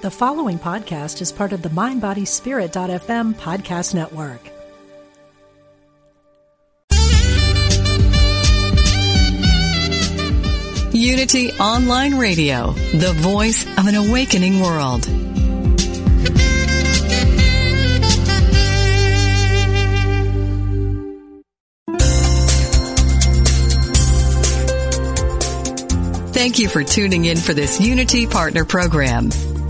The following podcast is part of the MindBodySpirit.fm podcast network. Unity Online Radio, the voice of an awakening world. Thank you for tuning in for this Unity Partner Program.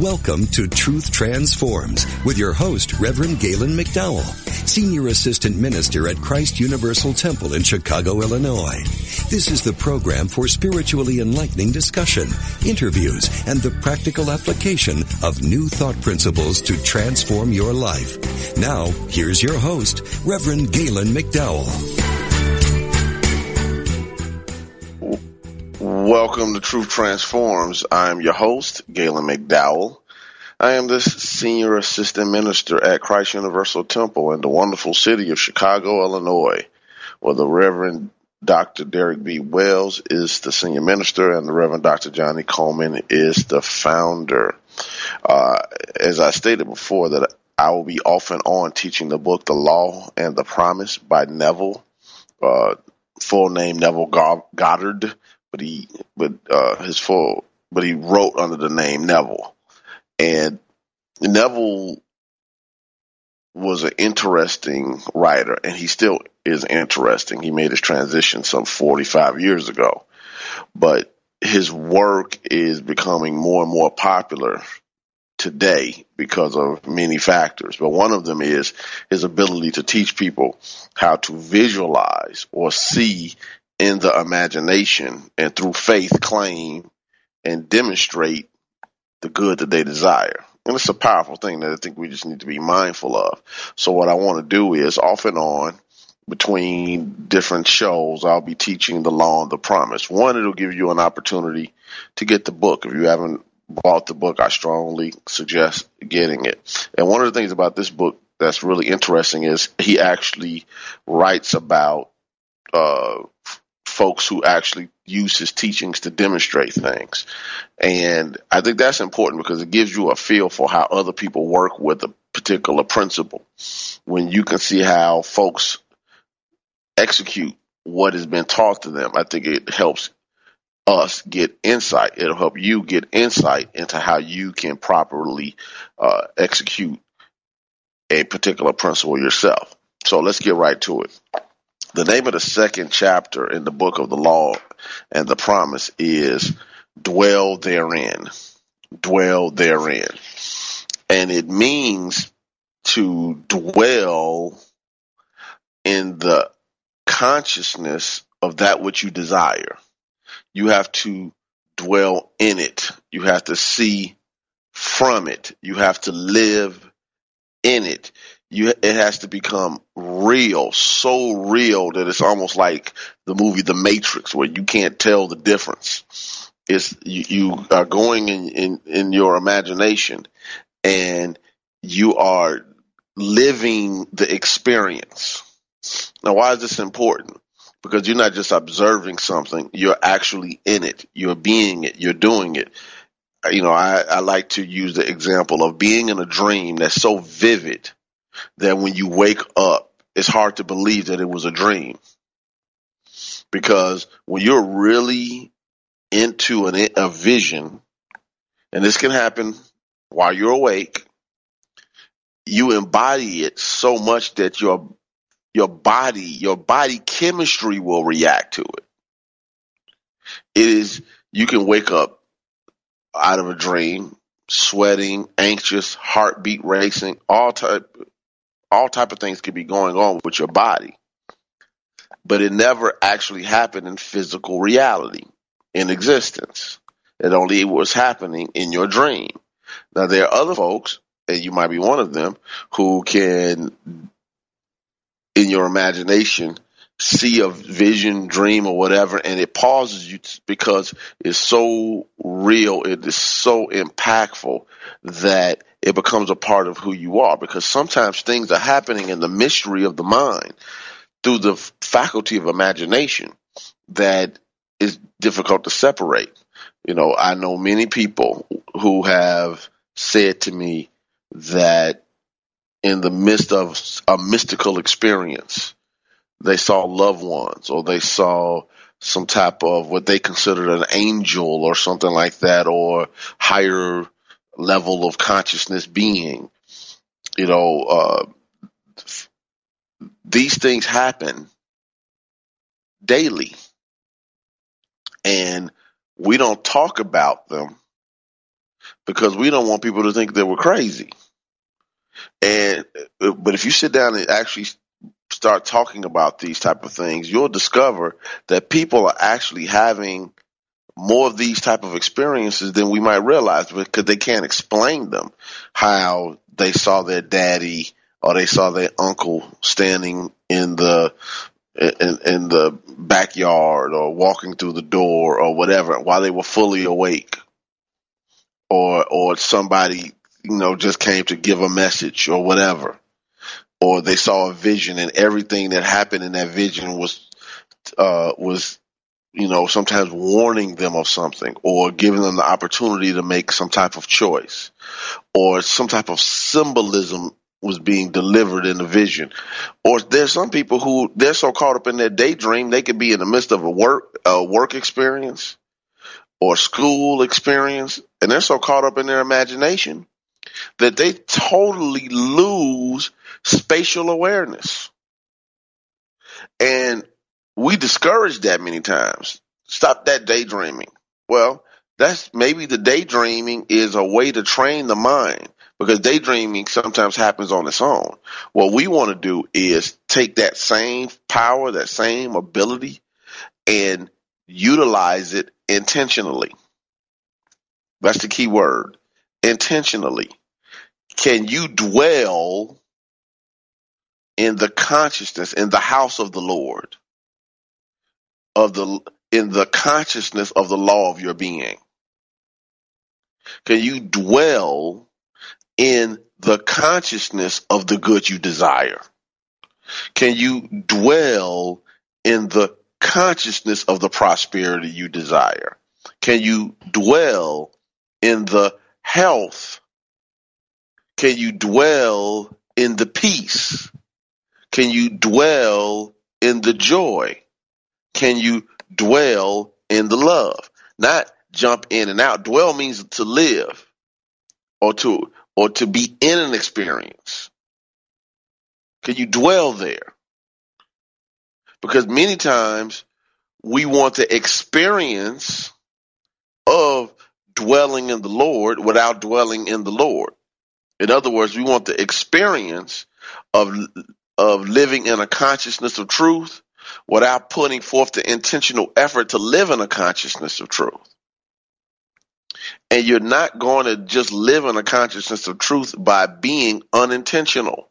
Welcome to Truth Transforms with your host, Reverend Galen McDowell, Senior Assistant Minister at Christ Universal Temple in Chicago, Illinois. This is the program for spiritually enlightening discussion, interviews, and the practical application of new thought principles to transform your life. Now, here's your host, Reverend Galen McDowell. Welcome to Truth Transforms. I am your host, Galen McDowell. I am the Senior Assistant Minister at Christ Universal Temple in the wonderful city of Chicago, Illinois, where the Reverend Dr. Derek B. Wells is the Senior Minister and the Reverend Dr. Johnnie Colemon is the founder. Uh, as I stated before, that I will be off and on teaching the book, The Law and the Promise by Neville, uh, full name Neville Goddard but he but uh, his full but he wrote under the name Neville, and Neville was an interesting writer, and he still is interesting. He made his transition some 45 years ago, but his work is becoming more and more popular today because of many factors. But one of them is his ability to teach people how to visualize or see in the imagination and through faith claim and demonstrate the good that they desire. And it's a powerful thing that I think we just need to be mindful of. So what I want to do is off and on between different shows, I'll be teaching the law and the promise. One, it'll give you an opportunity to get the book. If you haven't bought the book, I strongly suggest getting it. And one of the things about this book that's really interesting is he actually writes about uh, folks who actually use his teachings to demonstrate things. And I think that's important because it gives you a feel for how other people work with a particular principle. When you can see how folks execute what has been taught to them, I think it helps us get insight. It'll help you get insight into how you can properly uh, execute a particular principle yourself. So let's get right to it. The name of the second chapter in the book of the law and the promise is dwell therein. Dwell therein. And it means to dwell in the consciousness of that which you desire. You have to dwell in it. You have to see from it. You have to live in it you it has to become real, so real that it's almost like the movie The Matrix, where you can't tell the difference. It's you, you are going in, in in your imagination, and you are living the experience. Now, why is this important? Because you're not just observing something; you're actually in it. You're being it. You're doing it you know, I, I, like to use the example of being in a dream that's so vivid that when you wake up, it's hard to believe that it was a dream. Because when you're really into an, a vision, and this can happen while you're awake, you embody it so much that your your body, your body chemistry will react to it. It is you can wake up out of a dream, sweating, anxious, heartbeat racing, all type all type of things could be going on with your body. But it never actually happened in physical reality, in existence. It only was happening in your dream. Now there are other folks and you might be one of them, who can, in your imagination, see a vision, dream, or whatever, and it pauses you because it's so real, it is so impactful that it becomes a part of who you are. Because sometimes things are happening in the mystery of the mind through the faculty of imagination that is difficult to separate. You know, I know many people who have said to me that in the midst of a mystical experience, they saw loved ones or they saw some type of what they considered an angel or something like that or higher level of consciousness being. You know, uh, these things happen daily and we don't talk about them because we don't want people to think that we're crazy. And but if you sit down and actually start talking about these type of things, you'll discover that people are actually having more of these type of experiences than we might realize because they can't explain them. How they saw their daddy or they saw their uncle standing in the in, in the backyard or walking through the door or whatever while they were fully awake or or somebody you know just came to give a message or whatever or they saw a vision and everything that happened in that vision was uh was you know sometimes warning them of something or giving them the opportunity to make some type of choice or some type of symbolism was being delivered in the vision. Or there's some people who they're so caught up in their daydream they could be in the midst of a work a work experience or school experience and they're so caught up in their imagination that they totally lose spatial awareness. And we discourage that many times. Stop that daydreaming. Well, that's maybe the daydreaming is a way to train the mind because daydreaming sometimes happens on its own. What we want to do is take that same power, that same ability, and utilize it intentionally. That's the key word. Intentionally. Can you dwell in the consciousness, in the house of the Lord, of the in the consciousness of the law of your being? Can you dwell in the consciousness of the good you desire? Can you dwell in the consciousness of the prosperity you desire? Can you dwell in the health? Can you dwell in the peace? Can you dwell in the joy? Can you dwell in the love? Not jump in and out. Dwell means to live or to or to be in an experience? Can you dwell there? Because many times we want the experience of dwelling in the Lord without dwelling in the Lord. In other words, we want the experience of of living in a consciousness of truth without putting forth the intentional effort to live in a consciousness of truth and you're not going to just live in a consciousness of truth by being unintentional.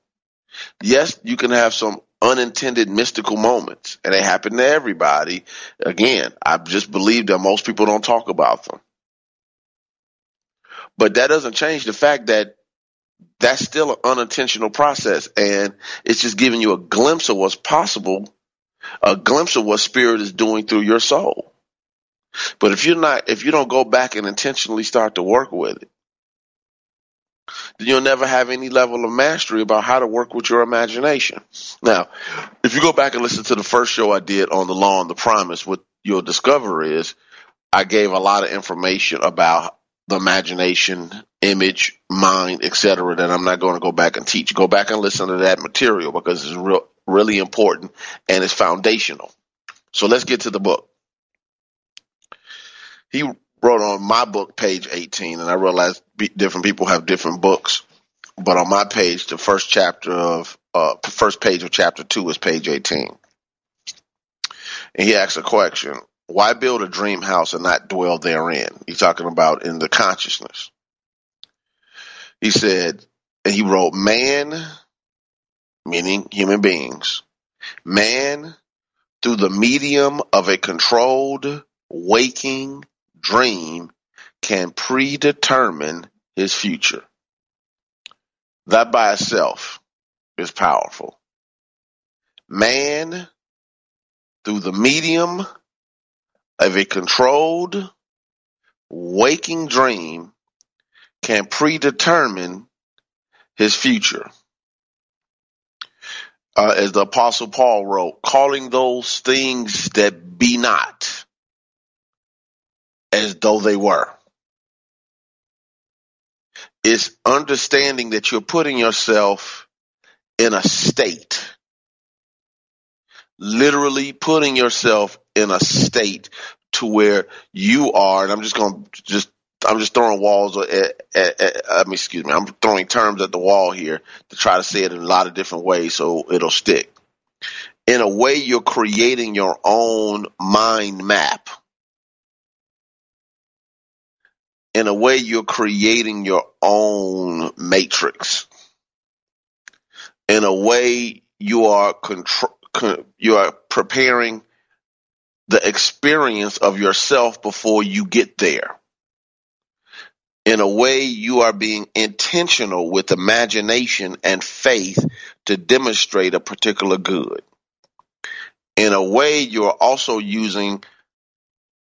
Yes, you can have some unintended mystical moments, and they happen to everybody. Again, I just believe that most people don't talk about them. But that doesn't change the fact that that's still an unintentional process, and it's just giving you a glimpse of what's possible, a glimpse of what spirit is doing through your soul. But if you're not, if you don't go back and intentionally start to work with it, then you'll never have any level of mastery about how to work with your imagination. Now, if you go back and listen to the first show I did on the law and the promise, what you'll discover is I gave a lot of information about the imagination, image, mind, etc. that I'm not going to go back and teach. Go back and listen to that material because it's real, really important and it's foundational. So let's get to the book he wrote on my book, page 18, and I realized different people have different books, but on my page, the first chapter of, uh, first page of chapter two is page 18. And he asks a question, why build a dream house and not dwell therein? He's talking about in the consciousness. He said, and he wrote, Man, meaning human beings, man, through the medium of a controlled waking dream, can predetermine his future. That by itself is powerful. Man, through the medium of a controlled waking dream, can predetermine his future. Uh, as the apostle Paul wrote, calling those things that be not as though they were. It's understanding that you're putting yourself in a state, literally putting yourself in a state to where you are, and I'm just going to just I'm just throwing walls at, at, at, I mean, excuse me, I'm throwing terms at the wall here to try to say it in a lot of different ways so it'll stick. In a way, you're creating your own mind map. In a way, you're creating your own matrix. In a way, you are control, you are preparing the experience of yourself before you get there in a way, you are being intentional with imagination and faith to demonstrate a particular good. In a way, you're also using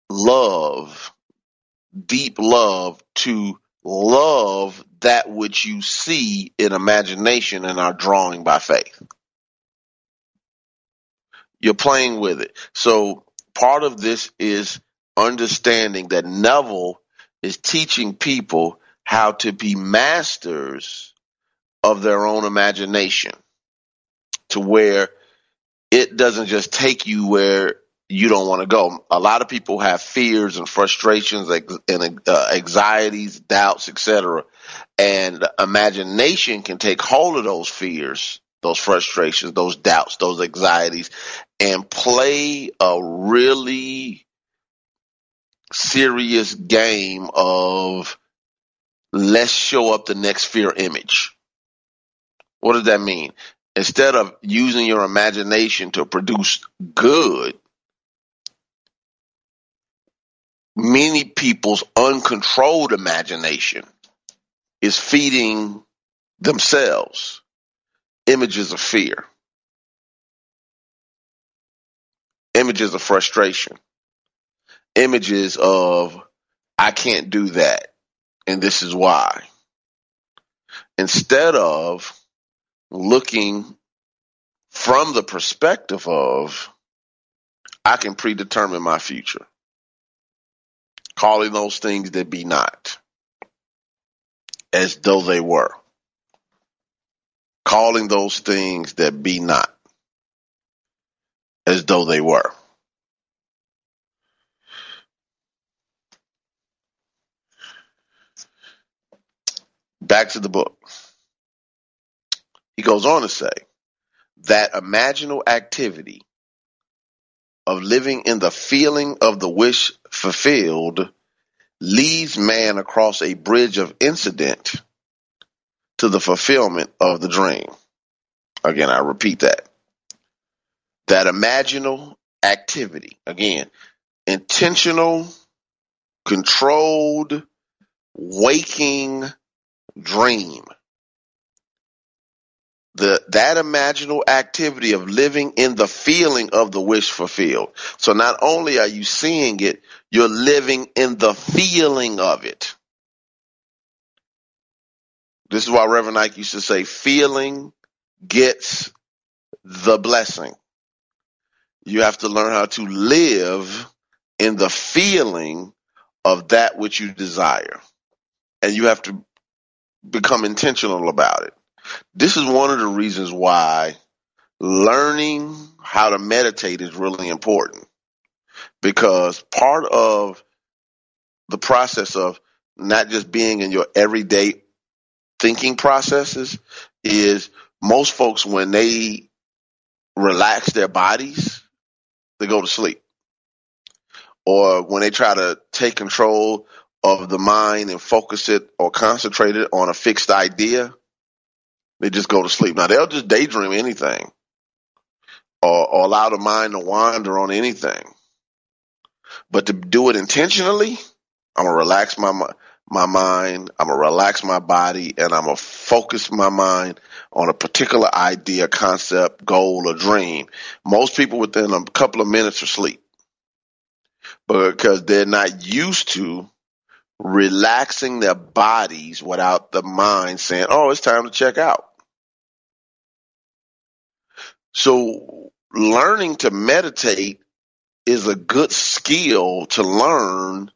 love, deep love, to love that which you see in imagination and are drawing by faith. You're playing with it. So part of this is understanding that Neville is teaching people how to be masters of their own imagination to where it doesn't just take you where you don't want to go. A lot of people have fears and frustrations and uh, anxieties, doubts, etc. And imagination can take hold of those fears, those frustrations, those doubts, those anxieties and play a really serious game of let's show up the next fear image. What does that mean? Instead of using your imagination to produce good, many people's uncontrolled imagination is feeding themselves images of fear, images of frustration, images of I can't do that and this is why. Instead of looking from the perspective of I can predetermine my future. Calling those things that be not as though they were. Calling those things that be not as though they were. Back to the book. He goes on to say that imaginal activity of living in the feeling of the wish fulfilled leads man across a bridge of incident to the fulfillment of the dream. Again, I repeat that. That imaginal activity, again, intentional, controlled, waking dream. The, that imaginal activity of living in the feeling of the wish fulfilled. So not only are you seeing it, you're living in the feeling of it. This is why Reverend Ike used to say, feeling gets the blessing. You have to learn how to live in the feeling of that which you desire. And you have to become intentional about it. This is one of the reasons why learning how to meditate is really important because part of the process of not just being in your everyday thinking processes is most folks when they relax their bodies, they go to sleep. Or when they try to take control of the mind and focus it or concentrate it on a fixed idea, They just go to sleep. Now they'll just daydream anything or, or allow the mind to wander on anything. But to do it intentionally, I'm gonna relax my my mind. I'm gonna relax my body, and I'm gonna focus my mind on a particular idea, concept, goal, or dream. Most people within a couple of minutes are asleep because they're not used to relaxing their bodies without the mind saying, "Oh, it's time to check out." So learning to meditate is a good skill to learn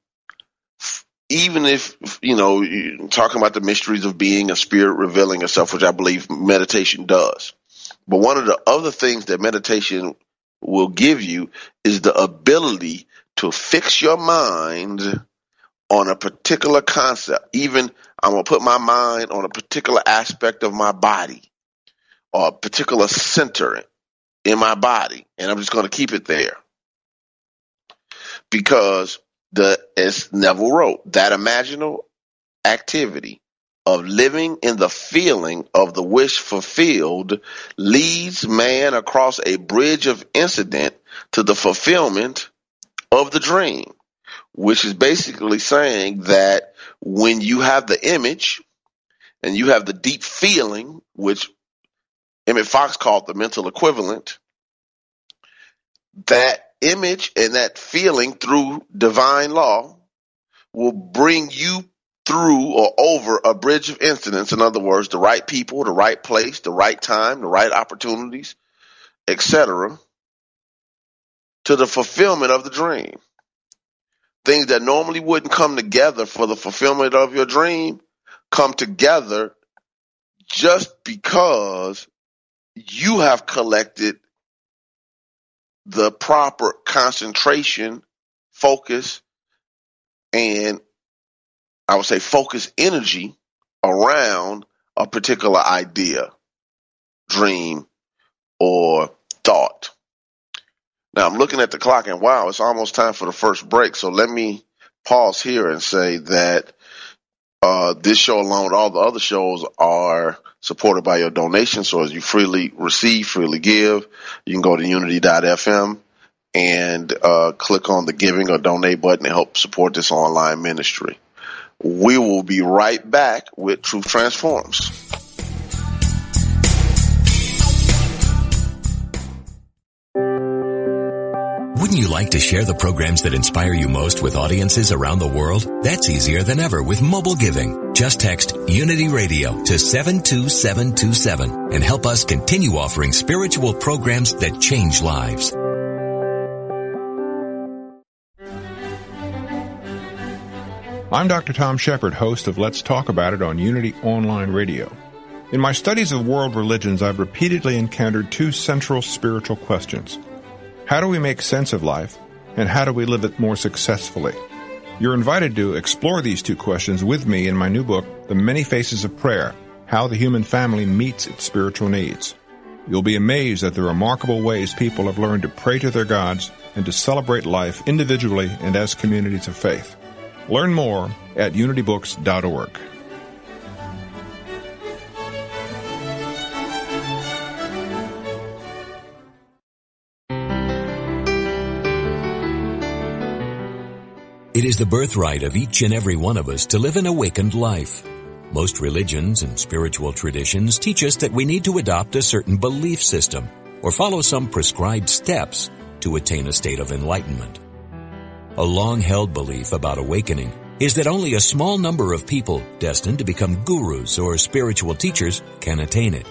even if you know talking about the mysteries of being a spirit revealing itself which i believe meditation does. But one of the other things that meditation will give you is the ability to fix your mind on a particular concept. Even i'm going to put my mind on a particular aspect of my body or a particular center in my body and i'm just going to keep it there. Because the as Neville wrote, that imaginal activity of living in the feeling of the wish fulfilled leads man across a bridge of incident to the fulfillment of the dream, which is basically saying that when you have the image and you have the deep feeling, which Emmett Fox called the mental equivalent, that image and that feeling through divine law will bring you through or over a bridge of incidents. In other words, the right people, the right place, the right time, the right opportunities, etc., to the fulfillment of the dream. Things that normally wouldn't come together for the fulfillment of your dream come together just because you have collected the proper concentration, focus, and I would say focus energy around a particular idea, dream, or thought. Now I'm looking at the clock and wow, it's almost time for the first break. So let me pause here and say that uh, this show along with all the other shows are supported by your donations. So as you freely receive, freely give, you can go to unity.fm and uh, click on the giving or donate button to help support this online ministry. We will be right back with Truth Transforms. Wouldn't you like to share the programs that inspire you most with audiences around the world? That's easier than ever with mobile giving. Just text Unity Radio to 72727 and help us continue offering spiritual programs that change lives. I'm Dr. Tom Shepherd, host of Let's Talk About It on Unity Online Radio. In my studies of world religions, I've repeatedly encountered two central spiritual questions. How do we make sense of life? And how do we live it more successfully? You're invited to explore these two questions with me in my new book, The Many Faces of Prayer How the Human Family Meets Its Spiritual Needs. You'll be amazed at the remarkable ways people have learned to pray to their gods and to celebrate life individually and as communities of faith. Learn more at unitybooks.org. is the birthright of each and every one of us to live an awakened life. Most religions and spiritual traditions teach us that we need to adopt a certain belief system or follow some prescribed steps to attain a state of enlightenment. A long-held belief about awakening is that only a small number of people destined to become gurus or spiritual teachers can attain it.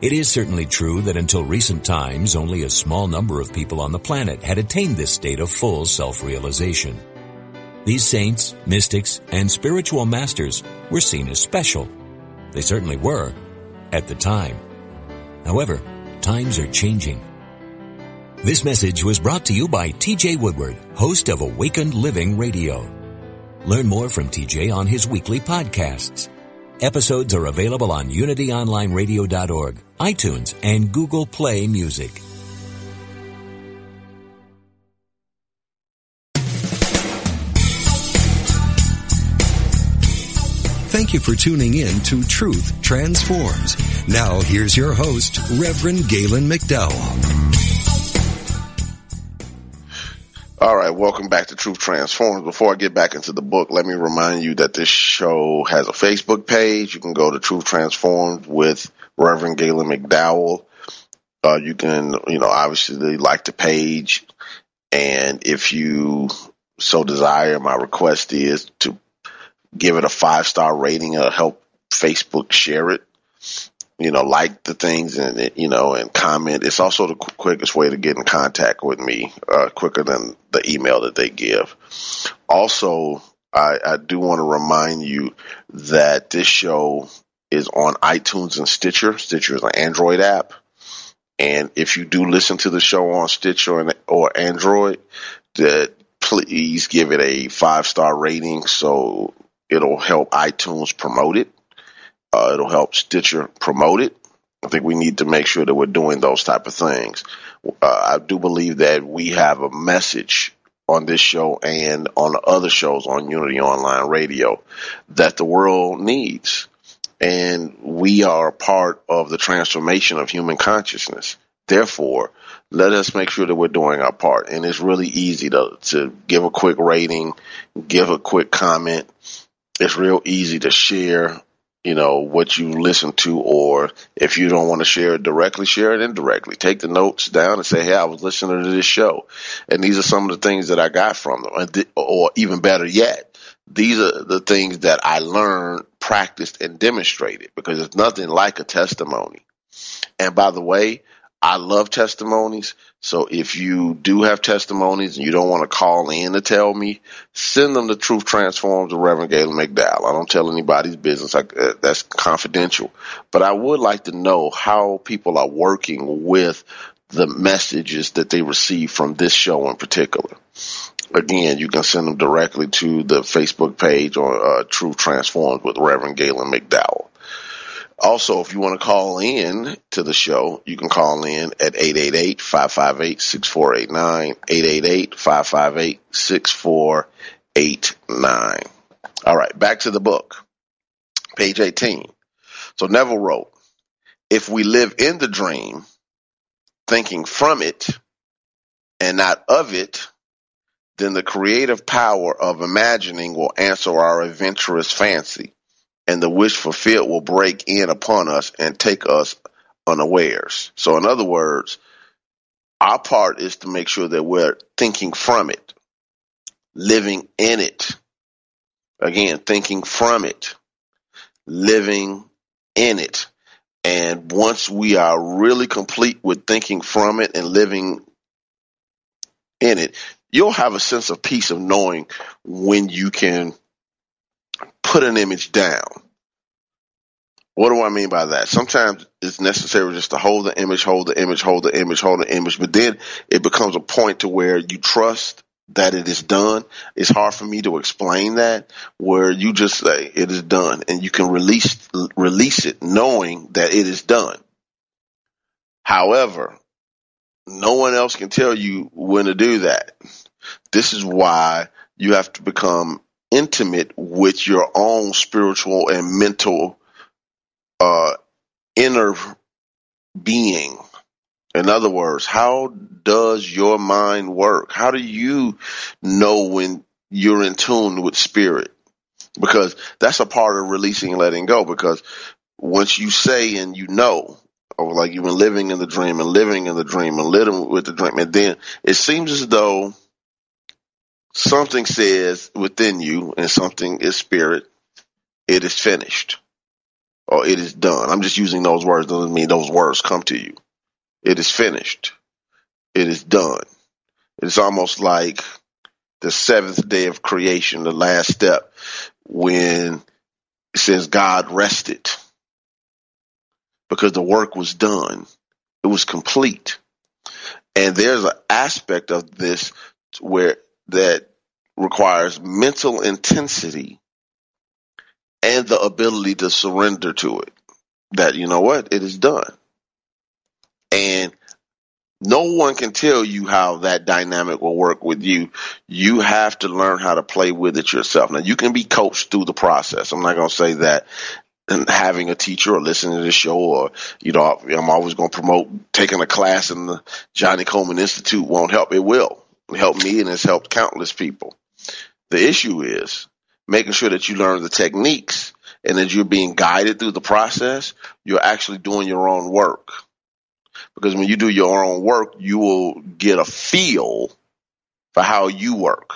It is certainly true that until recent times, only a small number of people on the planet had attained this state of full self-realization. These saints, mystics, and spiritual masters were seen as special. They certainly were at the time. However, times are changing. This message was brought to you by TJ Woodward, host of Awakened Living Radio. Learn more from TJ on his weekly podcasts. Episodes are available on unityonlineradio.org, iTunes, and Google Play Music. Thank you for tuning in to Truth Transforms. Now, here's your host, Reverend Galen McDowell. All right, welcome back to Truth Transforms. Before I get back into the book, let me remind you that this show has a Facebook page. You can go to Truth Transformed with Reverend Galen McDowell. Uh, you can, you know, obviously like the page. And if you so desire, my request is to give it a five star rating. It'll help Facebook share it you know, like the things and, you know, and comment. It's also the quickest way to get in contact with me, uh, quicker than the email that they give. Also, I, I do want to remind you that this show is on iTunes and Stitcher. Stitcher is an Android app. And if you do listen to the show on Stitcher or Android, that please give it a five star rating so it'll help iTunes promote it. Uh, it'll help Stitcher promote it. I think we need to make sure that we're doing those type of things. Uh, I do believe that we have a message on this show and on other shows on Unity Online Radio that the world needs. And we are part of the transformation of human consciousness. Therefore, let us make sure that we're doing our part. And it's really easy to, to give a quick rating, give a quick comment. It's real easy to share you know, what you listen to, or if you don't want to share it directly, share it indirectly. Take the notes down and say, Hey, I was listening to this show. And these are some of the things that I got from them. Or even better yet, these are the things that I learned, practiced, and demonstrated because it's nothing like a testimony. And by the way, I love testimonies. So if you do have testimonies and you don't want to call in to tell me, send them to Truth Transforms to Reverend Galen McDowell. I don't tell anybody's business. I, uh, that's confidential. But I would like to know how people are working with the messages that they receive from this show in particular. Again, you can send them directly to the Facebook page or uh, Truth Transforms with Reverend Galen McDowell. Also, if you want to call in to the show, you can call in at 888-558-6489, 888-558-6489. All right, back to the book. Page 18. So Neville wrote, if we live in the dream, thinking from it and not of it, then the creative power of imagining will answer our adventurous fancy and the wish fulfilled will break in upon us and take us unawares. So, in other words, our part is to make sure that we're thinking from it, living in it. Again, thinking from it, living in it. And once we are really complete with thinking from it and living in it, you'll have a sense of peace of knowing when you can put an image down. What do I mean by that? Sometimes it's necessary just to hold the image, hold the image, hold the image, hold the image, but then it becomes a point to where you trust that it is done. It's hard for me to explain that where you just say it is done and you can release, release it knowing that it is done. However, no one else can tell you when to do that. This is why you have to become intimate with your own spiritual and mental uh, inner being. In other words, how does your mind work? How do you know when you're in tune with spirit? Because that's a part of releasing and letting go. Because once you say and you know, or like you've been living in the dream and living in the dream and living with the dream, and then it seems as though something says within you and something is spirit, it is finished or it is done. I'm just using those words. Doesn't mean those words come to you. It is finished. It is done. It's almost like the seventh day of creation, the last step when it says God rested because the work was done. It was complete. And there's an aspect of this where that requires mental intensity and the ability to surrender to it. That, you know what, it is done. And no one can tell you how that dynamic will work with you. You have to learn how to play with it yourself. Now, you can be coached through the process. I'm not going to say that having a teacher or listening to the show or, you know, I'm always going to promote taking a class in the Johnnie Colemon Institute won't help. It will help me and has helped countless people. The issue is making sure that you learn the techniques and that you're being guided through the process. You're actually doing your own work because when you do your own work, you will get a feel for how you work.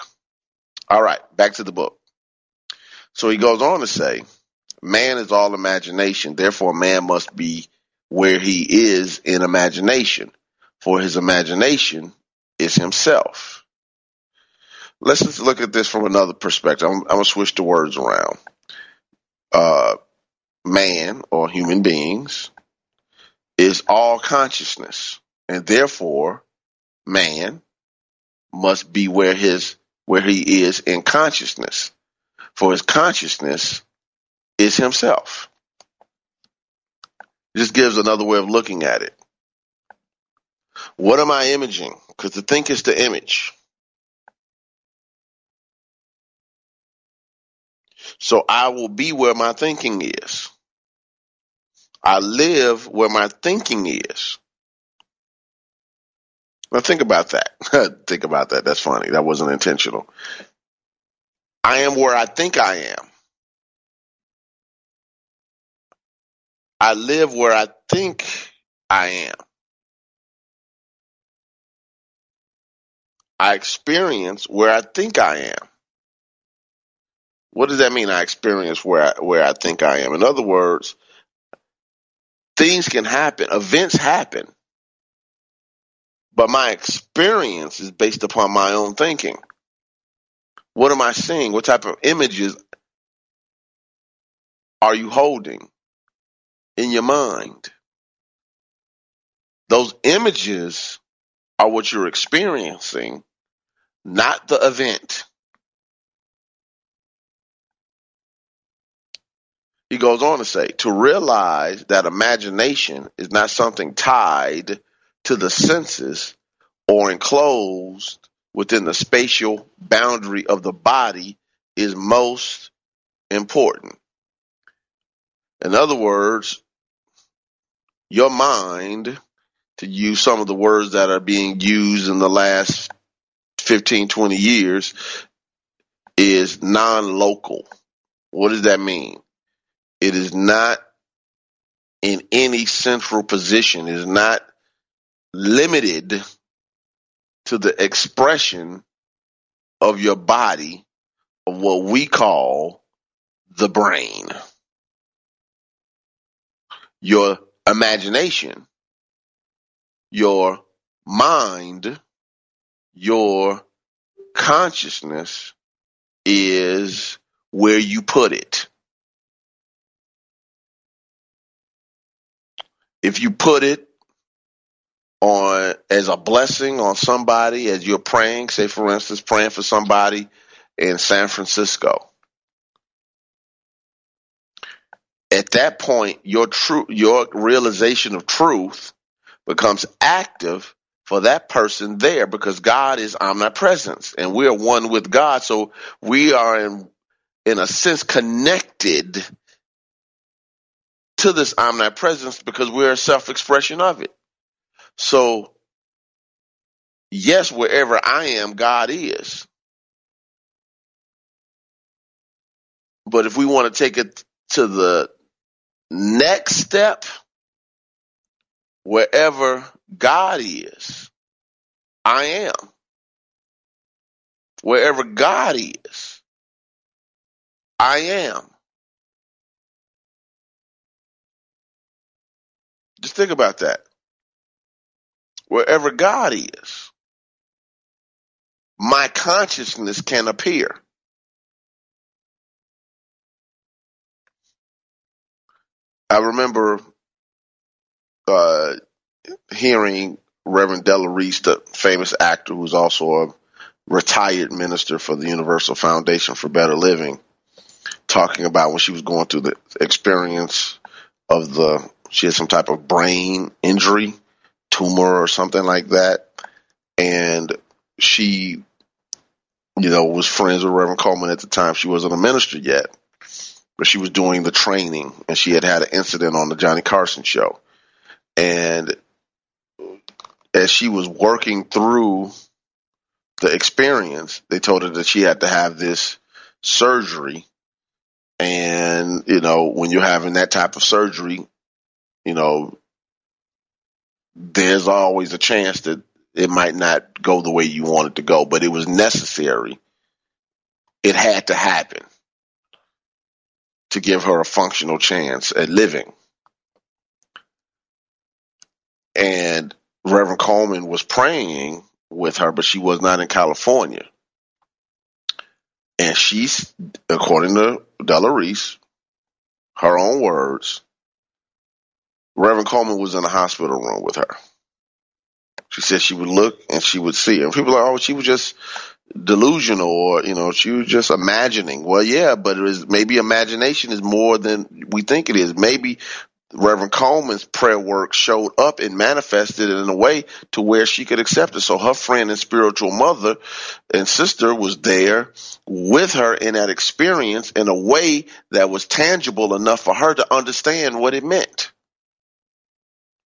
All right, back to the book. So he goes on to say, man is all imagination. Therefore, man must be where he is in imagination, for his imagination is himself. Let's just look at this from another perspective. I'm, I'm going to switch the words around. Uh, man or human beings is all consciousness, and therefore, man must be where his where he is in consciousness, for his consciousness is himself. Just gives another way of looking at it. What am I imaging? Because the think is the image. So I will be where my thinking is. I live where my thinking is. Now think about that. think about that. That's funny. That wasn't intentional. I am where I think I am. I live where I think I am. I experience where I think I am. What does that mean? I experience where I, where I think I am. In other words, things can happen, events happen, but my experience is based upon my own thinking. What am I seeing? What type of images are you holding in your mind? Those images are what you're experiencing, not the event. He goes on to say, to realize that imagination is not something tied to the senses or enclosed within the spatial boundary of the body is most important. In other words, your mind, to use some of the words that are being used in the last 15, 20 years, is non local. What does that mean? It is not in any central position. It is not limited to the expression of your body of what we call the brain. Your imagination, your mind, your consciousness is where you put it. if you put it on as a blessing on somebody as you're praying, say for instance, praying for somebody in San Francisco. At that point, your true, your realization of truth becomes active for that person there because God is omnipresent and we are one with God. So we are in, in a sense connected to this omnipresence because we're a self expression of it. So, yes, wherever I am, God is. But if we want to take it to the next step, wherever God is, I am. Wherever God is, I am. Just think about that. Wherever God is, my consciousness can appear. I remember uh, hearing Reverend Della Reese, the famous actor who's also a retired minister for the Universal Foundation for Better Living, talking about when she was going through the experience of the she had some type of brain injury, tumor or something like that. And she, you know, was friends with Reverend Colemon at the time. She wasn't a minister yet. but she was doing the training and she had had an incident on the Johnny Carson show. And as she was working through the experience, they told her that she had to have this surgery. And, you know, when you're having that type of surgery, you know, there's always a chance that it might not go the way you want it to go, but it was necessary. It had to happen to give her a functional chance at living. And Reverend Colemon was praying with her, but she was not in California. And she's, according to Della Reese, her own words, Reverend Colemon was in the hospital room with her. She said she would look and she would see. And people are like, oh, she was just delusional or, you know, she was just imagining. Well, yeah, but it was maybe imagination is more than we think it is. Maybe Reverend Colemon's prayer work showed up and manifested in a way to where she could accept it. So her friend and spiritual mother and sister was there with her in that experience in a way that was tangible enough for her to understand what it meant.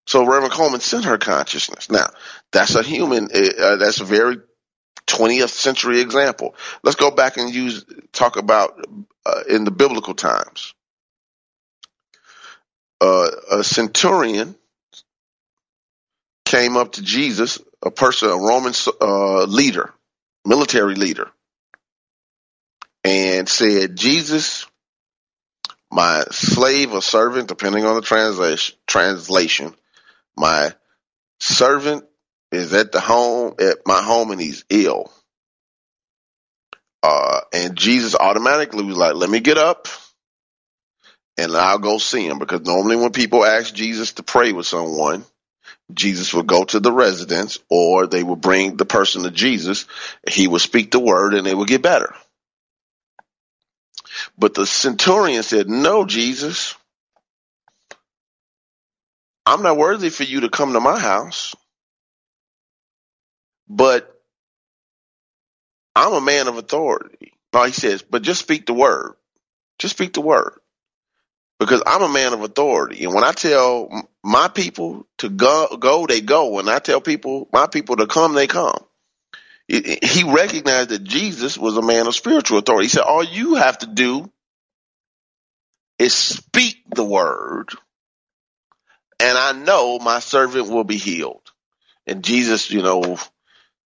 So Reverend Coleman sent her consciousness. Now, that's a human, uh, that's a very 20th century example. Let's go back and use, talk about uh, in the biblical times uh, a centurion came up to Jesus, a person, a Roman uh, leader, military leader, and said, Jesus, my slave or servant, depending on the translation, translation, my servant is at the home, at my home, and he's ill. Uh, and Jesus automatically was like, let me get up and I'll go see him because normally when people ask Jesus to pray with someone, Jesus would go to the residence or they would bring the person to Jesus. He would speak the word and they would get better. But the centurion said, no, Jesus, I'm not worthy for you to come to my house, but I'm a man of authority. No, he says, but just speak the word. Just speak the word because I'm a man of authority. And when I tell my people to go, go, they go. When I tell people, my people to come, they come. He recognized that Jesus was a man of spiritual authority. He said, all you have to do is speak the word and I know my servant will be healed. And Jesus, you know,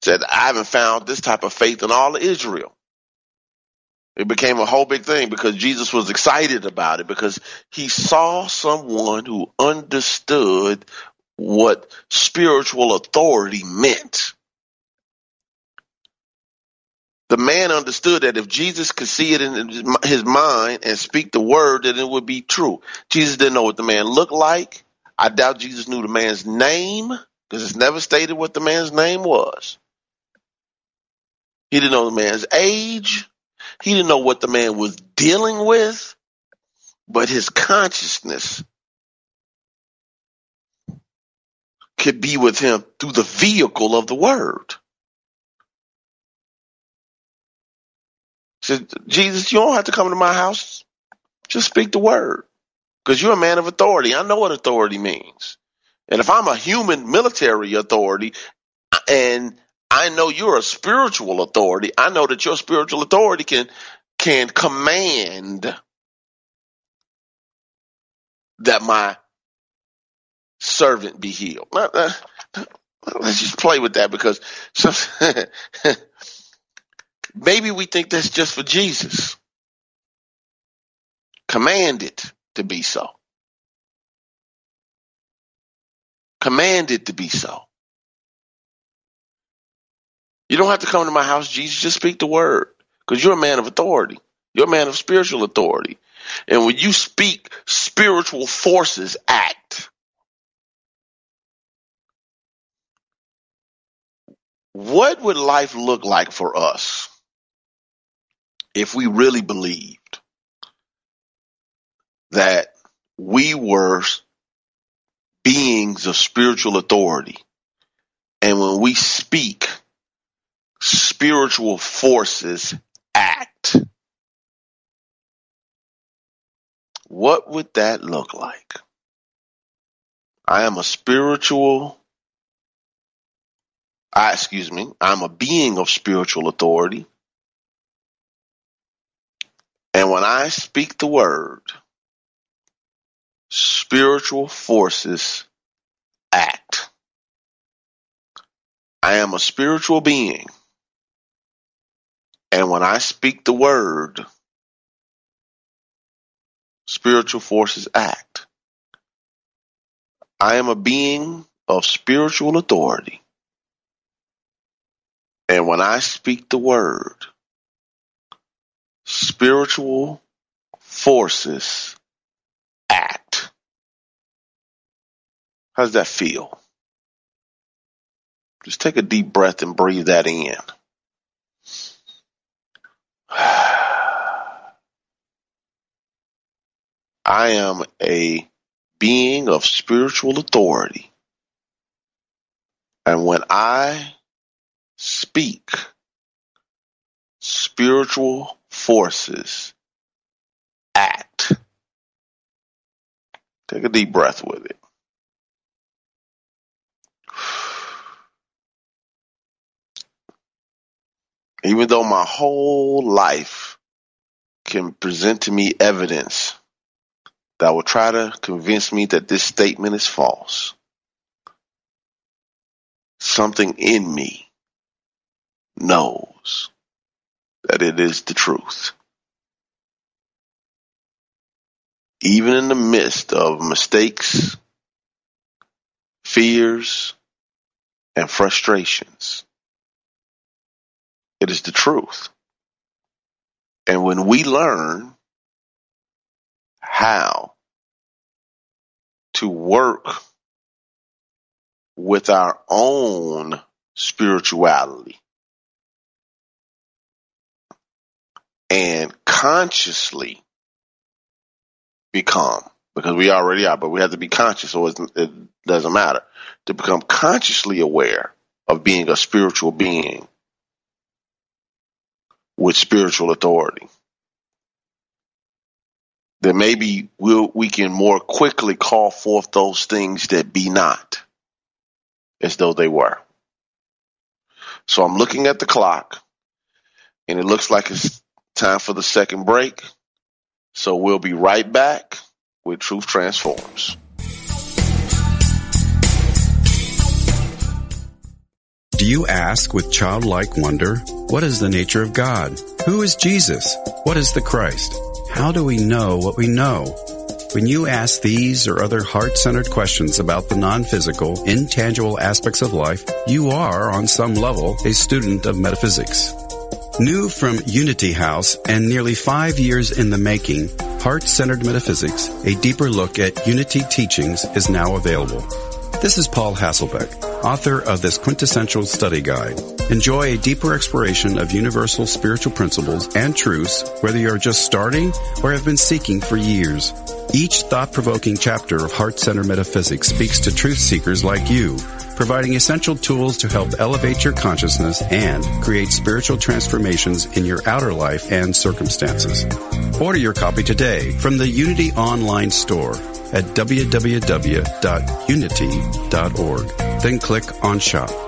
said, I haven't found this type of faith in all of Israel. It became a whole big thing because Jesus was excited about it because he saw someone who understood what spiritual authority meant. The man understood that if Jesus could see it in his mind and speak the word, that it would be true. Jesus didn't know what the man looked like. I doubt Jesus knew the man's name because it's never stated what the man's name was. He didn't know the man's age. He didn't know what the man was dealing with, but his consciousness could be with him through the vehicle of the word. Said, Jesus, you don't have to come to my house. Just speak the word. Because you're a man of authority. I know what authority means. And if I'm a human military authority and I know you're a spiritual authority. I know that your spiritual authority can can command that my servant be healed. Uh, let's just play with that because maybe we think that's just for Jesus. Command it to be so. Command it to be so. You don't have to come to my house, Jesus. Just speak the word because you're a man of authority. You're a man of spiritual authority. And when you speak, spiritual forces act. What would life look like for us if we really believed that we were beings of spiritual authority? And when we speak, spiritual forces act. What would that look like? I am a spiritual, I, excuse me, I'm a being of spiritual authority. And when I speak the word, spiritual forces act. I am a spiritual being. And when I speak the word, spiritual forces act. I am a being of spiritual authority. And when I speak the word, spiritual forces act. How does that feel? Just take a deep breath and breathe that in. I am a being of spiritual authority. And when I speak, spiritual forces act. Take a deep breath with it. Even though my whole life can present to me evidence that will try to convince me that this statement is false. Something in me knows that it is the truth. Even in the midst of mistakes, fears, and frustrations, it is the truth. And when we learn how to work with our own spirituality and consciously become because we already are, but we have to be conscious, so it doesn't matter to become consciously aware of being a spiritual being with spiritual authority then maybe we'll, we can more quickly call forth those things that be not as though they were. So I'm looking at the clock and it looks like it's time for the second break. So we'll be right back with Truth Transforms. Do you ask with childlike wonder, what is the nature of God? Who is Jesus? What is the Christ? How do we know what we know? When you ask these or other heart-centered questions about the non-physical, intangible aspects of life, you are, on some level, a student of metaphysics. New from Unity House and nearly five years in the making, Heart-Centered Metaphysics, a deeper look at Unity teachings is now available. This is Paul Hasselbeck, author of this quintessential study guide. Enjoy a deeper exploration of universal spiritual principles and truths, whether you're just starting or have been seeking for years. Each thought-provoking chapter of Heart Center Metaphysics speaks to truth seekers like you, providing essential tools to help elevate your consciousness and create spiritual transformations in your outer life and circumstances. Order your copy today from the Unity online store at www.unity.org. Then click on shop.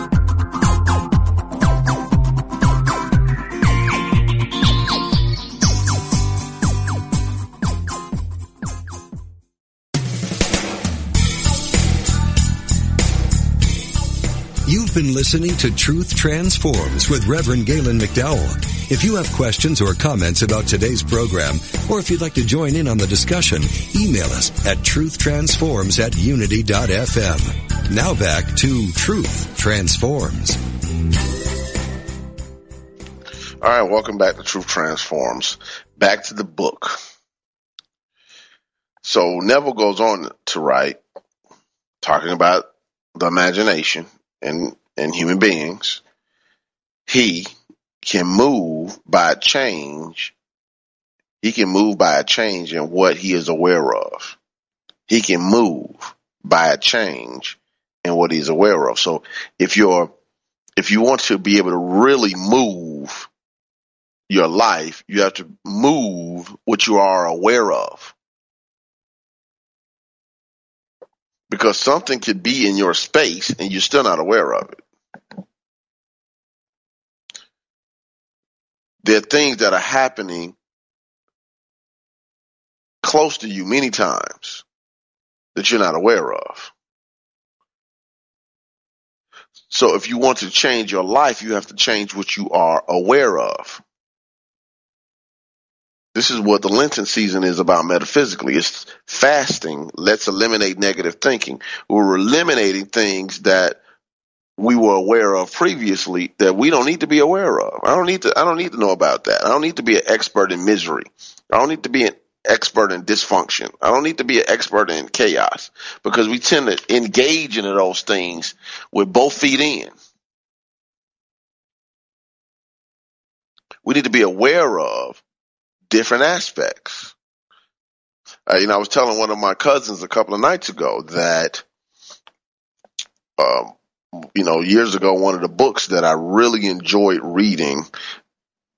You've been listening to Truth Transforms with Reverend Galen McDowell. If you have questions or comments about today's program, or if you'd like to join in on the discussion, email us at truthtransforms at unity.fm. Now back to Truth Transforms. All right, welcome back to Truth Transforms. Back to the book. So Neville goes on to write, talking about the imagination and, and human beings. He can move by change. He can move by a change in what he is aware of. He can move by a change in what he's aware of. So if you're, if you want to be able to really move your life, you have to move what you are aware of. Because something could be in your space and you're still not aware of it. There are things that are happening close to you many times that you're not aware of. So if you want to change your life, you have to change what you are aware of. This is what the Lenten season is about metaphysically. It's fasting. Let's eliminate negative thinking. We're eliminating things that we were aware of previously that we don't need to be aware of. I don't need to, I don't need to know about that. I don't need to be an expert in misery. I don't need to be an expert in dysfunction. I don't need to be an expert in chaos because we tend to engage in those things with both feet in. We need to be aware of different aspects. Uh, you know, I was telling one of my cousins a couple of nights ago that, um, you know, years ago, one of the books that I really enjoyed reading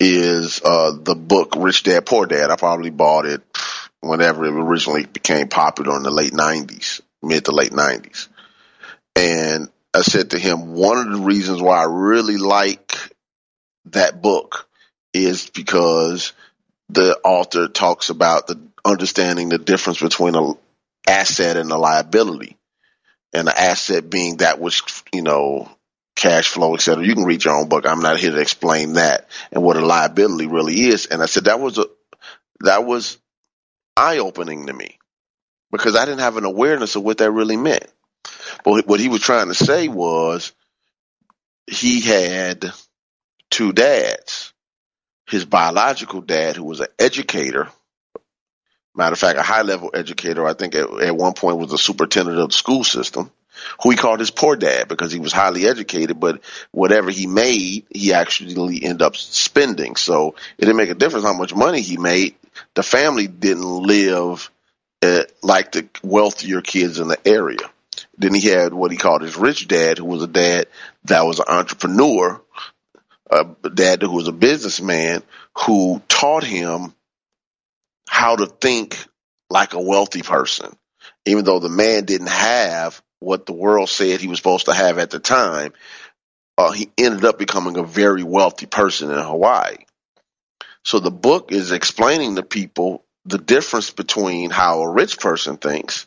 is uh, the book Rich Dad Poor Dad. I probably bought it whenever it originally became popular in the late 90s, mid to late 90s. And I said to him, one of the reasons why I really like that book is because the author talks about the understanding the difference between an asset and a liability. And the asset being that which, you know, cash flow, et cetera. You can read your own book. I'm not here to explain that and what a liability really is. And I said that was a, that was eye opening to me because I didn't have an awareness of what that really meant. But what he was trying to say was he had two dads his biological dad, who was an educator, matter of fact, a high level educator, I think at, at one point was the superintendent of the school system, who he called his poor dad because he was highly educated, but whatever he made, he actually ended up spending. So it didn't make a difference how much money he made. The family didn't live uh, like the wealthier kids in the area. Then he had what he called his rich dad, who was a dad that was an entrepreneur a dad who was a businessman who taught him how to think like a wealthy person, even though the man didn't have what the world said he was supposed to have at the time. Uh, he ended up becoming a very wealthy person in Hawaii. So the book is explaining to people the difference between how a rich person thinks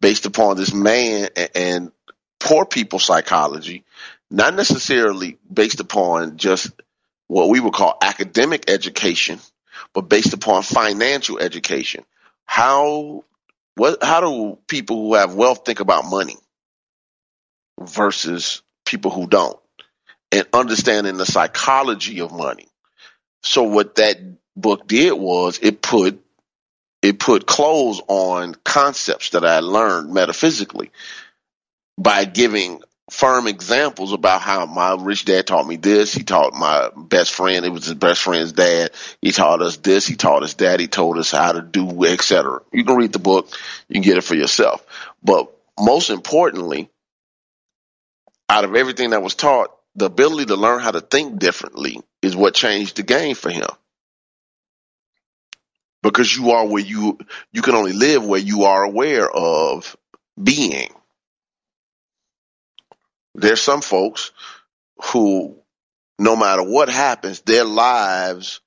based upon this man and poor people psychology not necessarily based upon just what we would call academic education, but based upon financial education. How what how do people who have wealth think about money versus people who don't? And understanding the psychology of money. So what that book did was it put it put clothes on concepts that I learned metaphysically by giving firm examples about how my rich dad taught me this. He taught my best friend. It was his best friend's dad. He taught us this. He taught his dad. He told us how to do, etc. You can read the book. You can get it for yourself. But most importantly, out of everything that was taught, the ability to learn how to think differently is what changed the game for him. Because you are where you, you can only live where you are aware of being there's some folks who, no matter what happens, their lives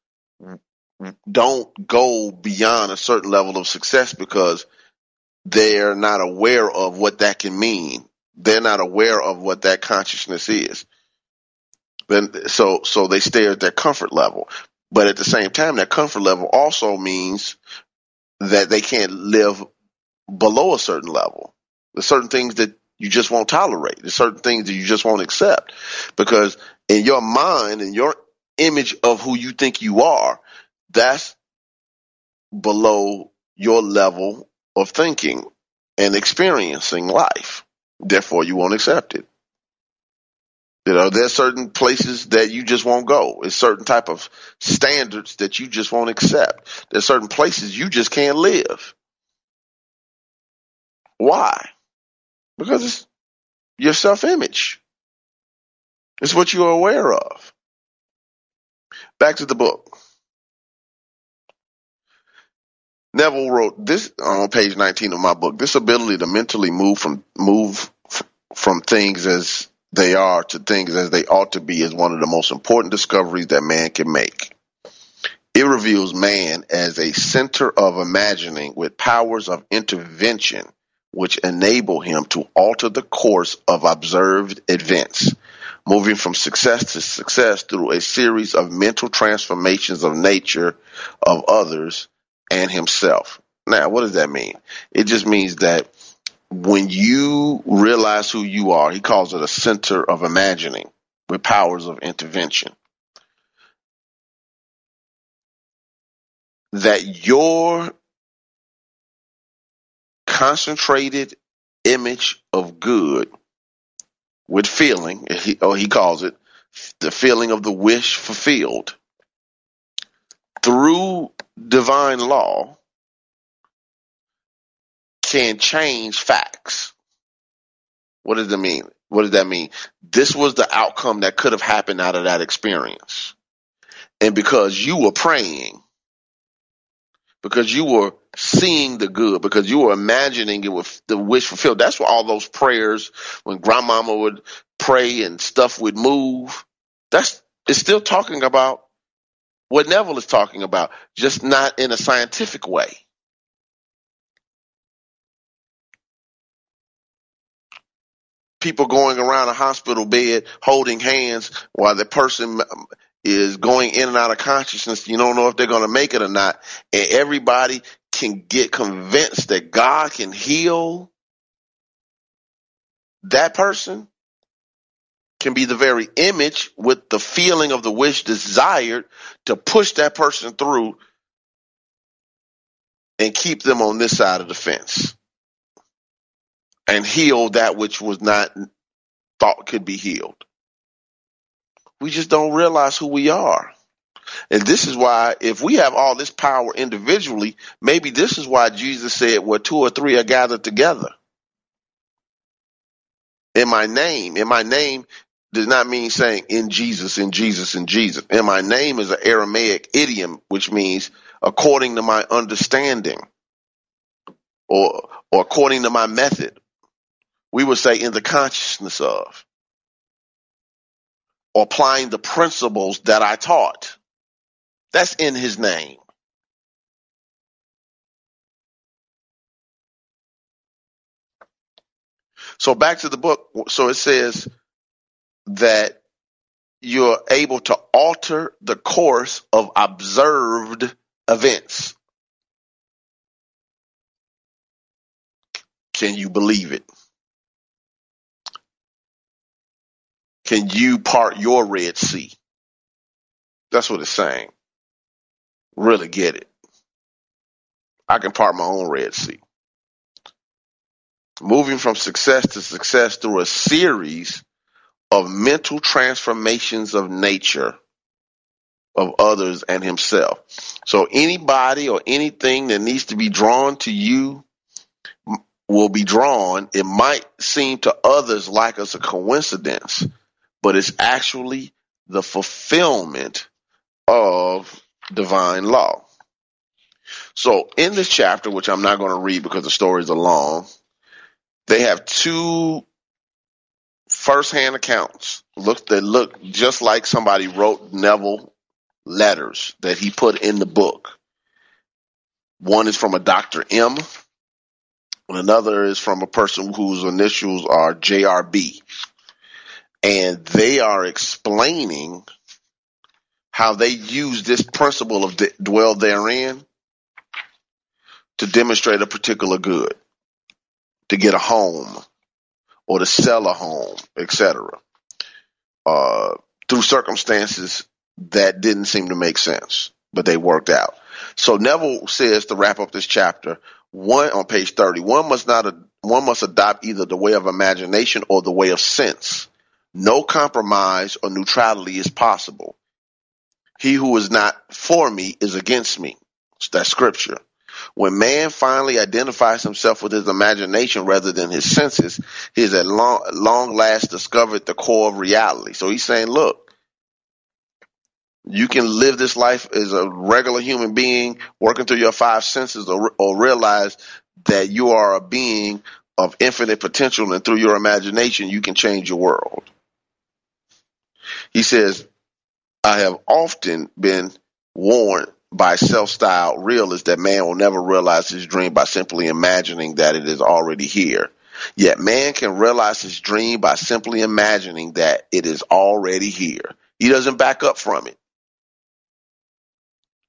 don't go beyond a certain level of success because they're not aware of what that can mean. They're not aware of what that consciousness is. Then, so, so they stay at their comfort level. But at the same time, that comfort level also means that they can't live below a certain level. There's certain things that you just won't tolerate. There's certain things that you just won't accept because in your mind and your image of who you think you are, that's below your level of thinking and experiencing life. Therefore, you won't accept it. You know, there's certain places that you just won't go. It's certain type of standards that you just won't accept. There's certain places you just can't live. Why? Because it's your self-image. It's what you are aware of. Back to the book. Neville wrote this uh, on page 19 of my book. This ability to mentally move from move from things as they are to things as they ought to be is one of the most important discoveries that man can make. It reveals man as a center of imagining with powers of intervention which enable him to alter the course of observed events, moving from success to success through a series of mental transformations of nature, of others, and himself. Now, what does that mean? It just means that when you realize who you are, he calls it a center of imagining with powers of intervention. That your concentrated image of good with feeling, or he calls it the feeling of the wish fulfilled through divine law can change facts. What does that mean? What does that mean? This was the outcome that could have happened out of that experience. And because you were praying, because you were seeing the good, because you were imagining it with the wish fulfilled. That's why all those prayers, when grandmama would pray and stuff would move, that's, it's still talking about what Neville is talking about, just not in a scientific way. people going around a hospital bed holding hands while the person is going in and out of consciousness. You don't know if they're going to make it or not. And everybody can get convinced that God can heal that person can be the very image with the feeling of the wish desired to push that person through and keep them on this side of the fence and heal that which was not thought could be healed. We just don't realize who we are. And this is why, if we have all this power individually, maybe this is why Jesus said, where two or three are gathered together. In my name, in my name does not mean saying in Jesus, in Jesus, in Jesus. In my name is an Aramaic idiom, which means according to my understanding or, or according to my method we would say in the consciousness of, or applying the principles that I taught. That's in his name. So back to the book. So it says that you're able to alter the course of observed events. Can you believe it? Can you part your Red Sea? That's what it's saying. Really get it. I can part my own Red Sea. Moving from success to success through a series of mental transformations of nature of others and himself. So anybody or anything that needs to be drawn to you will be drawn. It might seem to others like it's a coincidence, but it's actually the fulfillment of divine law. So in this chapter, which I'm not going to read because the stories are long, they have two first-hand accounts look that look just like somebody wrote Neville letters that he put in the book. One is from a Dr. M, and another is from a person whose initials are JRB and they are explaining how they use this principle of dwell therein to demonstrate a particular good, to get a home or to sell a home, etc. Uh, through circumstances that didn't seem to make sense, but they worked out. So Neville says to wrap up this chapter, one on page 30, one must not, one must adopt either the way of imagination or the way of sense. No compromise or neutrality is possible. He who is not for me is against me. That's scripture. When man finally identifies himself with his imagination rather than his senses, he has at long, long last discovered the core of reality. So he's saying, look, you can live this life as a regular human being, working through your five senses, or, or realize that you are a being of infinite potential, and through your imagination, you can change your world. He says, I have often been warned by self-styled realists that man will never realize his dream by simply imagining that it is already here. Yet man can realize his dream by simply imagining that it is already here. He doesn't back up from it.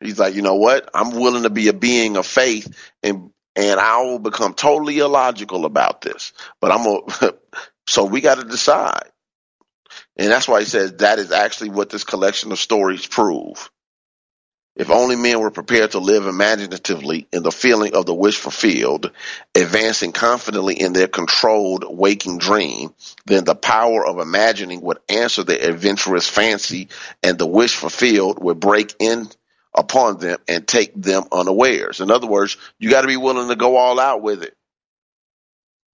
He's like, you know what? I'm willing to be a being of faith and and I will become totally illogical about this. But I'm a, so we got to decide. And that's why he says that is actually what this collection of stories prove. If only men were prepared to live imaginatively in the feeling of the wish fulfilled, advancing confidently in their controlled waking dream, then the power of imagining would answer their adventurous fancy and the wish fulfilled would break in upon them and take them unawares. In other words, you got to be willing to go all out with it.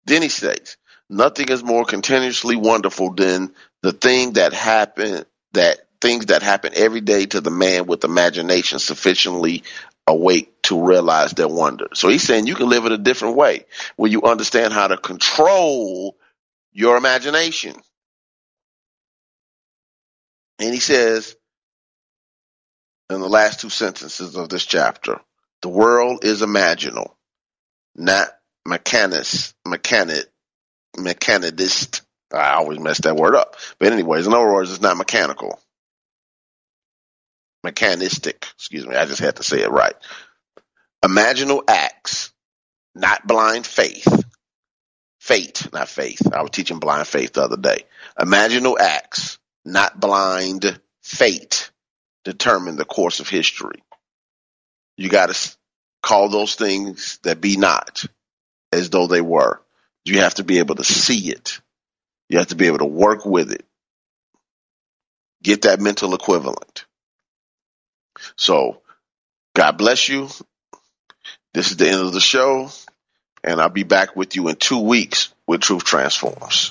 Then he states, nothing is more continuously wonderful than the thing that happened that things that happen every day to the man with imagination sufficiently awake to realize their wonder. So he's saying you can live it a different way where you understand how to control your imagination. And he says, in the last two sentences of this chapter. The world is imaginal, not mechanist, mechanic, mechanist. I always mess that word up. But anyways, in other words, it's not mechanical. Mechanistic. Excuse me. I just had to say it right. Imaginal acts, not blind faith. Fate, not faith. I was teaching blind faith the other day. Imaginal acts, not blind fate determine the course of history. You got to call those things that be not as though they were. You have to be able to see it. You have to be able to work with it. Get that mental equivalent. So, God bless you. This is the end of the show, and I'll be back with you in two weeks with Truth Transforms.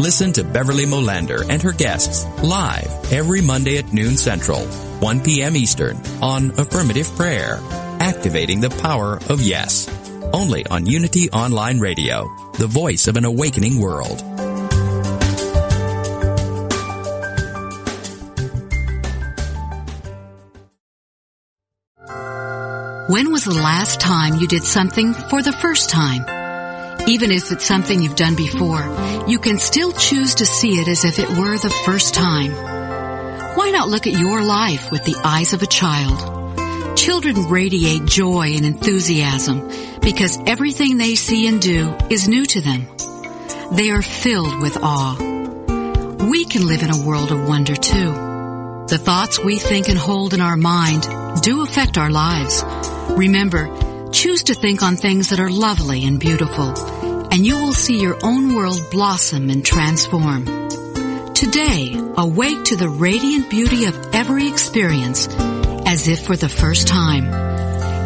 Listen to Beverly Molander and her guests live every Monday at noon Central, 1 p.m. Eastern on Affirmative Prayer, activating the power of yes. Only on Unity Online Radio, the voice of an awakening world. When was the last time you did something for the first time? Even if it's something you've done before, you can still choose to see it as if it were the first time. Why not look at your life with the eyes of a child? Children radiate joy and enthusiasm because everything they see and do is new to them. They are filled with awe. We can live in a world of wonder too. The thoughts we think and hold in our mind do affect our lives. Remember, choose to think on things that are lovely and beautiful, and you will see your own world blossom and transform. Today, awake to the radiant beauty of every experience as if for the first time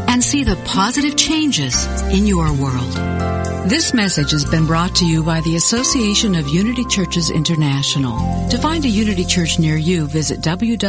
and see the positive changes in your world. This message has been brought to you by the Association of Unity Churches International. To find a Unity Church near you, visit www.unity.org.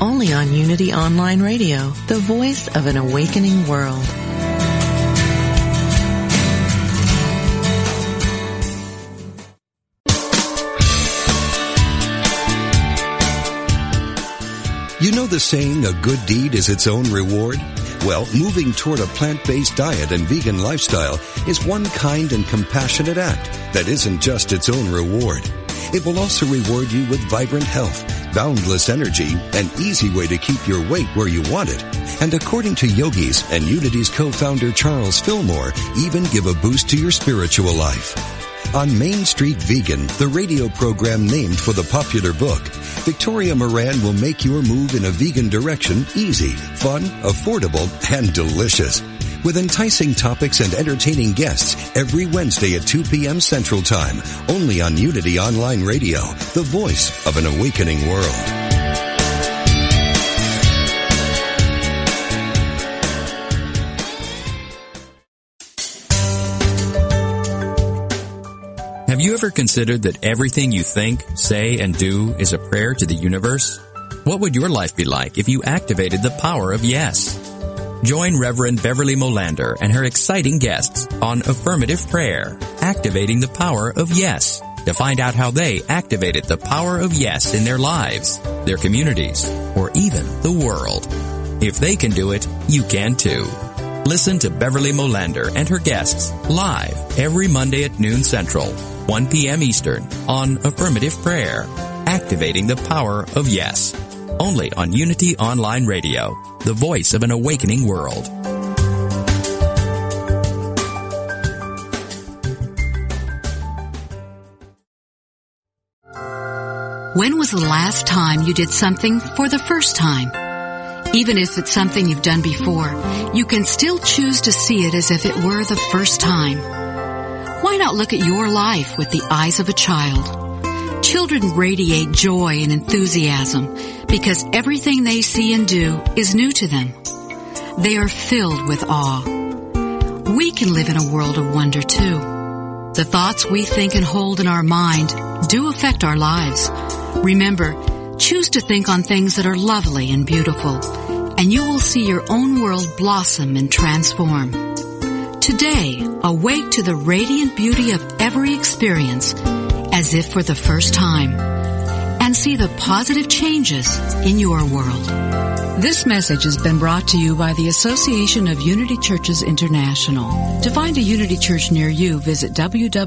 only on Unity Online Radio, the voice of an awakening world. You know the saying, a good deed is its own reward? Well, moving toward a plant-based diet and vegan lifestyle is one kind and compassionate act that isn't just its own reward. It will also reward you with vibrant health, boundless energy, an easy way to keep your weight where you want it. And according to yogis and Unity's co-founder Charles Fillmore, even give a boost to your spiritual life. On Main Street Vegan, the radio program named for the popular book, Victoria Moran will make your move in a vegan direction easy, fun, affordable, and delicious with enticing topics and entertaining guests every Wednesday at 2 p.m. Central Time, only on Unity Online Radio, the voice of an awakening world. Have you ever considered that everything you think, say, and do is a prayer to the universe? What would your life be like if you activated the power of yes? Join Reverend Beverly Molander and her exciting guests on Affirmative Prayer, Activating the Power of Yes, to find out how they activated the power of yes in their lives, their communities, or even the world. If they can do it, you can too. Listen to Beverly Molander and her guests live every Monday at noon Central, 1 p.m. Eastern on Affirmative Prayer, Activating the Power of Yes only on Unity Online Radio, the voice of an awakening world. When was the last time you did something for the first time? Even if it's something you've done before, you can still choose to see it as if it were the first time. Why not look at your life with the eyes of a child? Children radiate joy and enthusiasm because everything they see and do is new to them. They are filled with awe. We can live in a world of wonder too. The thoughts we think and hold in our mind do affect our lives. Remember, choose to think on things that are lovely and beautiful, and you will see your own world blossom and transform. Today, awake to the radiant beauty of every experience as if for the first time see the positive changes in your world. This message has been brought to you by the Association of Unity Churches International. To find a Unity Church near you, visit www.unity.org.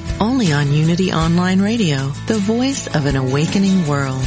only on Unity Online Radio, the voice of an awakening world.